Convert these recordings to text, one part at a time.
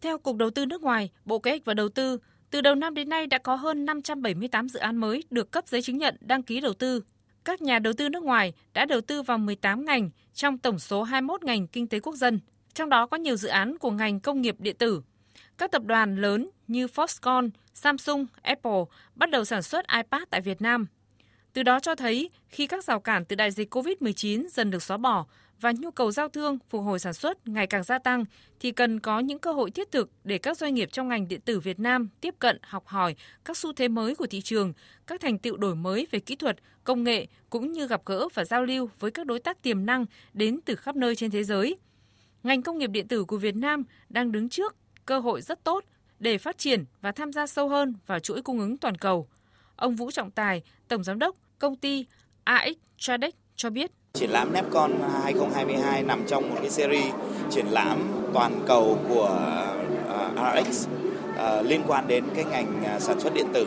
Theo Cục Đầu tư nước ngoài, Bộ Kế hoạch và Đầu tư, từ đầu năm đến nay đã có hơn 578 dự án mới được cấp giấy chứng nhận đăng ký đầu tư. Các nhà đầu tư nước ngoài đã đầu tư vào 18 ngành trong tổng số 21 ngành kinh tế quốc dân, trong đó có nhiều dự án của ngành công nghiệp điện tử. Các tập đoàn lớn như Foxconn, Samsung, Apple bắt đầu sản xuất iPad tại Việt Nam. Từ đó cho thấy khi các rào cản từ đại dịch COVID-19 dần được xóa bỏ và nhu cầu giao thương phục hồi sản xuất ngày càng gia tăng thì cần có những cơ hội thiết thực để các doanh nghiệp trong ngành điện tử Việt Nam tiếp cận học hỏi các xu thế mới của thị trường, các thành tựu đổi mới về kỹ thuật, công nghệ cũng như gặp gỡ và giao lưu với các đối tác tiềm năng đến từ khắp nơi trên thế giới. Ngành công nghiệp điện tử của Việt Nam đang đứng trước cơ hội rất tốt để phát triển và tham gia sâu hơn vào chuỗi cung ứng toàn cầu. Ông Vũ Trọng Tài, Tổng Giám đốc công ty AX Tradex cho biết. Triển lãm Nepcon 2022 nằm trong một cái series triển lãm toàn cầu của ờ, RX ờ, liên quan đến cái ngành ờ, sản xuất điện tử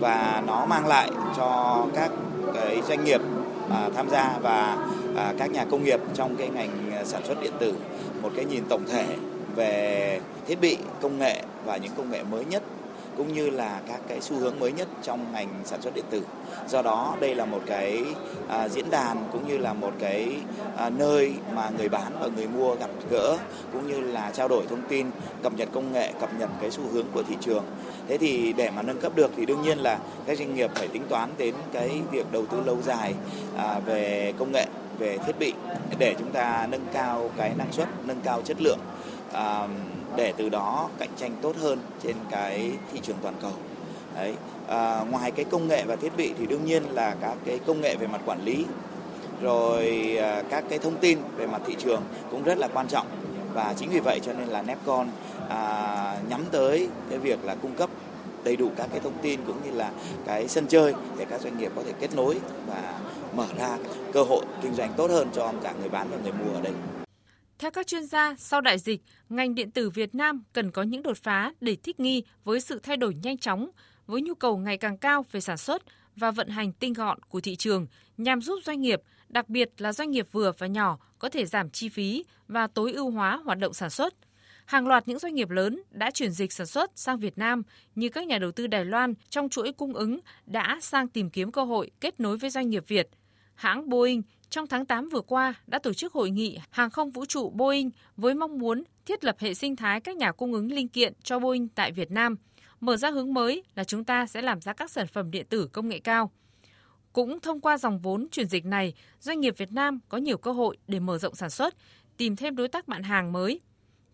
và nó mang lại cho các cái doanh nghiệp tham gia và các nhà công nghiệp trong cái ngành sản xuất điện tử một cái nhìn tổng thể về thiết bị, công nghệ và những công nghệ mới nhất cũng như là các cái xu hướng mới nhất trong ngành sản xuất điện tử. Do đó đây là một cái à, diễn đàn cũng như là một cái à, nơi mà người bán và người mua gặp gỡ cũng như là trao đổi thông tin, cập nhật công nghệ, cập nhật cái xu hướng của thị trường. Thế thì để mà nâng cấp được thì đương nhiên là các doanh nghiệp phải tính toán đến cái việc đầu tư lâu dài à, về công nghệ, về thiết bị để chúng ta nâng cao cái năng suất, nâng cao chất lượng. À, để từ đó cạnh tranh tốt hơn trên cái thị trường toàn cầu. Đấy. À, ngoài cái công nghệ và thiết bị thì đương nhiên là các cái công nghệ về mặt quản lý rồi à, các cái thông tin về mặt thị trường cũng rất là quan trọng và chính vì vậy cho nên là Nepcon à, nhắm tới cái việc là cung cấp đầy đủ các cái thông tin cũng như là cái sân chơi để các doanh nghiệp có thể kết nối và mở ra cơ hội kinh doanh tốt hơn cho cả người bán và người mua ở đây. Theo các chuyên gia, sau đại dịch, ngành điện tử Việt Nam cần có những đột phá để thích nghi với sự thay đổi nhanh chóng, với nhu cầu ngày càng cao về sản xuất và vận hành tinh gọn của thị trường nhằm giúp doanh nghiệp, đặc biệt là doanh nghiệp vừa và nhỏ có thể giảm chi phí và tối ưu hóa hoạt động sản xuất. Hàng loạt những doanh nghiệp lớn đã chuyển dịch sản xuất sang Việt Nam như các nhà đầu tư Đài Loan trong chuỗi cung ứng đã sang tìm kiếm cơ hội kết nối với doanh nghiệp Việt. Hãng Boeing trong tháng 8 vừa qua đã tổ chức hội nghị hàng không vũ trụ Boeing với mong muốn thiết lập hệ sinh thái các nhà cung ứng linh kiện cho Boeing tại Việt Nam. Mở ra hướng mới là chúng ta sẽ làm ra các sản phẩm điện tử công nghệ cao. Cũng thông qua dòng vốn chuyển dịch này, doanh nghiệp Việt Nam có nhiều cơ hội để mở rộng sản xuất, tìm thêm đối tác bạn hàng mới.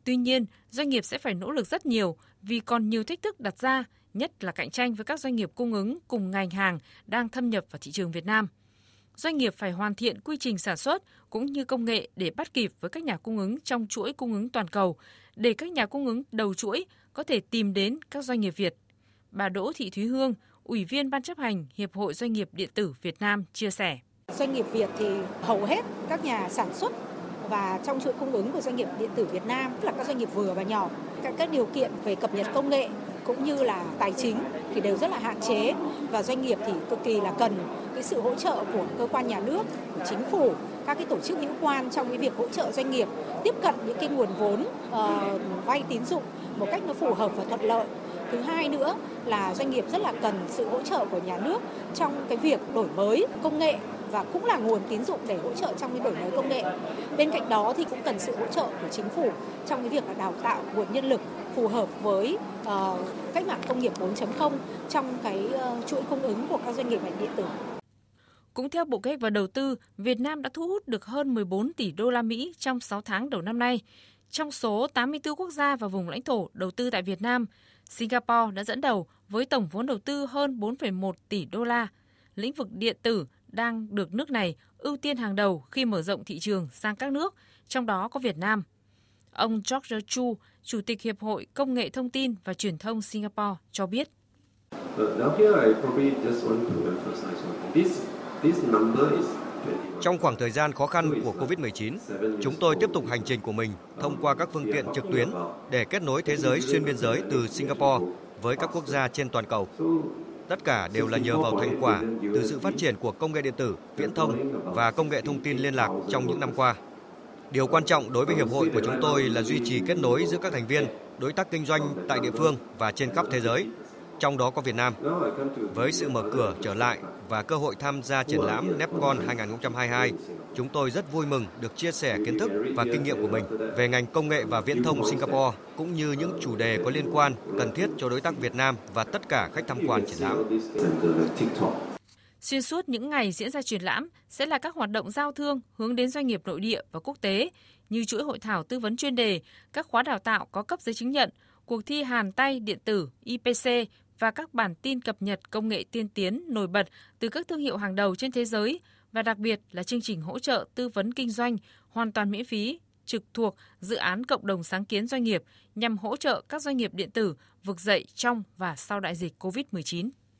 Tuy nhiên, doanh nghiệp sẽ phải nỗ lực rất nhiều vì còn nhiều thách thức đặt ra, nhất là cạnh tranh với các doanh nghiệp cung ứng cùng ngành hàng đang thâm nhập vào thị trường Việt Nam doanh nghiệp phải hoàn thiện quy trình sản xuất cũng như công nghệ để bắt kịp với các nhà cung ứng trong chuỗi cung ứng toàn cầu, để các nhà cung ứng đầu chuỗi có thể tìm đến các doanh nghiệp Việt. Bà Đỗ Thị Thúy Hương, Ủy viên Ban chấp hành Hiệp hội Doanh nghiệp Điện tử Việt Nam chia sẻ. Doanh nghiệp Việt thì hầu hết các nhà sản xuất và trong chuỗi cung ứng của doanh nghiệp điện tử Việt Nam tức là các doanh nghiệp vừa và nhỏ. Các các điều kiện về cập nhật công nghệ cũng như là tài chính thì đều rất là hạn chế và doanh nghiệp thì cực kỳ là cần cái sự hỗ trợ của cơ quan nhà nước, của chính phủ, các cái tổ chức hữu quan trong cái việc hỗ trợ doanh nghiệp tiếp cận những cái nguồn vốn uh, vay tín dụng một cách nó phù hợp và thuận lợi. Thứ hai nữa là doanh nghiệp rất là cần sự hỗ trợ của nhà nước trong cái việc đổi mới công nghệ và cũng là nguồn tín dụng để hỗ trợ trong cái đổi mới công nghệ. Bên cạnh đó thì cũng cần sự hỗ trợ của chính phủ trong cái việc là đào tạo nguồn nhân lực phù hợp với uh, cách mạng công nghiệp 4.0 trong cái uh, chuỗi cung ứng của các doanh nghiệp ngành điện tử. Cũng theo Bộ Kế hoạch và Đầu tư, Việt Nam đã thu hút được hơn 14 tỷ đô la Mỹ trong 6 tháng đầu năm nay. Trong số 84 quốc gia và vùng lãnh thổ đầu tư tại Việt Nam, Singapore đã dẫn đầu với tổng vốn đầu tư hơn 4,1 tỷ đô la. Lĩnh vực điện tử đang được nước này ưu tiên hàng đầu khi mở rộng thị trường sang các nước, trong đó có Việt Nam. Ông George Chu, Chủ tịch Hiệp hội Công nghệ Thông tin và Truyền thông Singapore cho biết. Trong khoảng thời gian khó khăn của COVID-19, chúng tôi tiếp tục hành trình của mình thông qua các phương tiện trực tuyến để kết nối thế giới xuyên biên giới từ Singapore với các quốc gia trên toàn cầu. Tất cả đều là nhờ vào thành quả từ sự phát triển của công nghệ điện tử, viễn thông và công nghệ thông tin liên lạc trong những năm qua. Điều quan trọng đối với hiệp hội của chúng tôi là duy trì kết nối giữa các thành viên đối tác kinh doanh tại địa phương và trên khắp thế giới, trong đó có Việt Nam. Với sự mở cửa trở lại và cơ hội tham gia triển lãm NEPCON 2022, chúng tôi rất vui mừng được chia sẻ kiến thức và kinh nghiệm của mình về ngành công nghệ và viễn thông Singapore cũng như những chủ đề có liên quan cần thiết cho đối tác Việt Nam và tất cả khách tham quan triển lãm. Xuyên suốt những ngày diễn ra triển lãm sẽ là các hoạt động giao thương hướng đến doanh nghiệp nội địa và quốc tế như chuỗi hội thảo tư vấn chuyên đề, các khóa đào tạo có cấp giấy chứng nhận, cuộc thi hàn tay điện tử IPC và các bản tin cập nhật công nghệ tiên tiến, nổi bật từ các thương hiệu hàng đầu trên thế giới và đặc biệt là chương trình hỗ trợ tư vấn kinh doanh hoàn toàn miễn phí, trực thuộc dự án cộng đồng sáng kiến doanh nghiệp nhằm hỗ trợ các doanh nghiệp điện tử vực dậy trong và sau đại dịch COVID-19.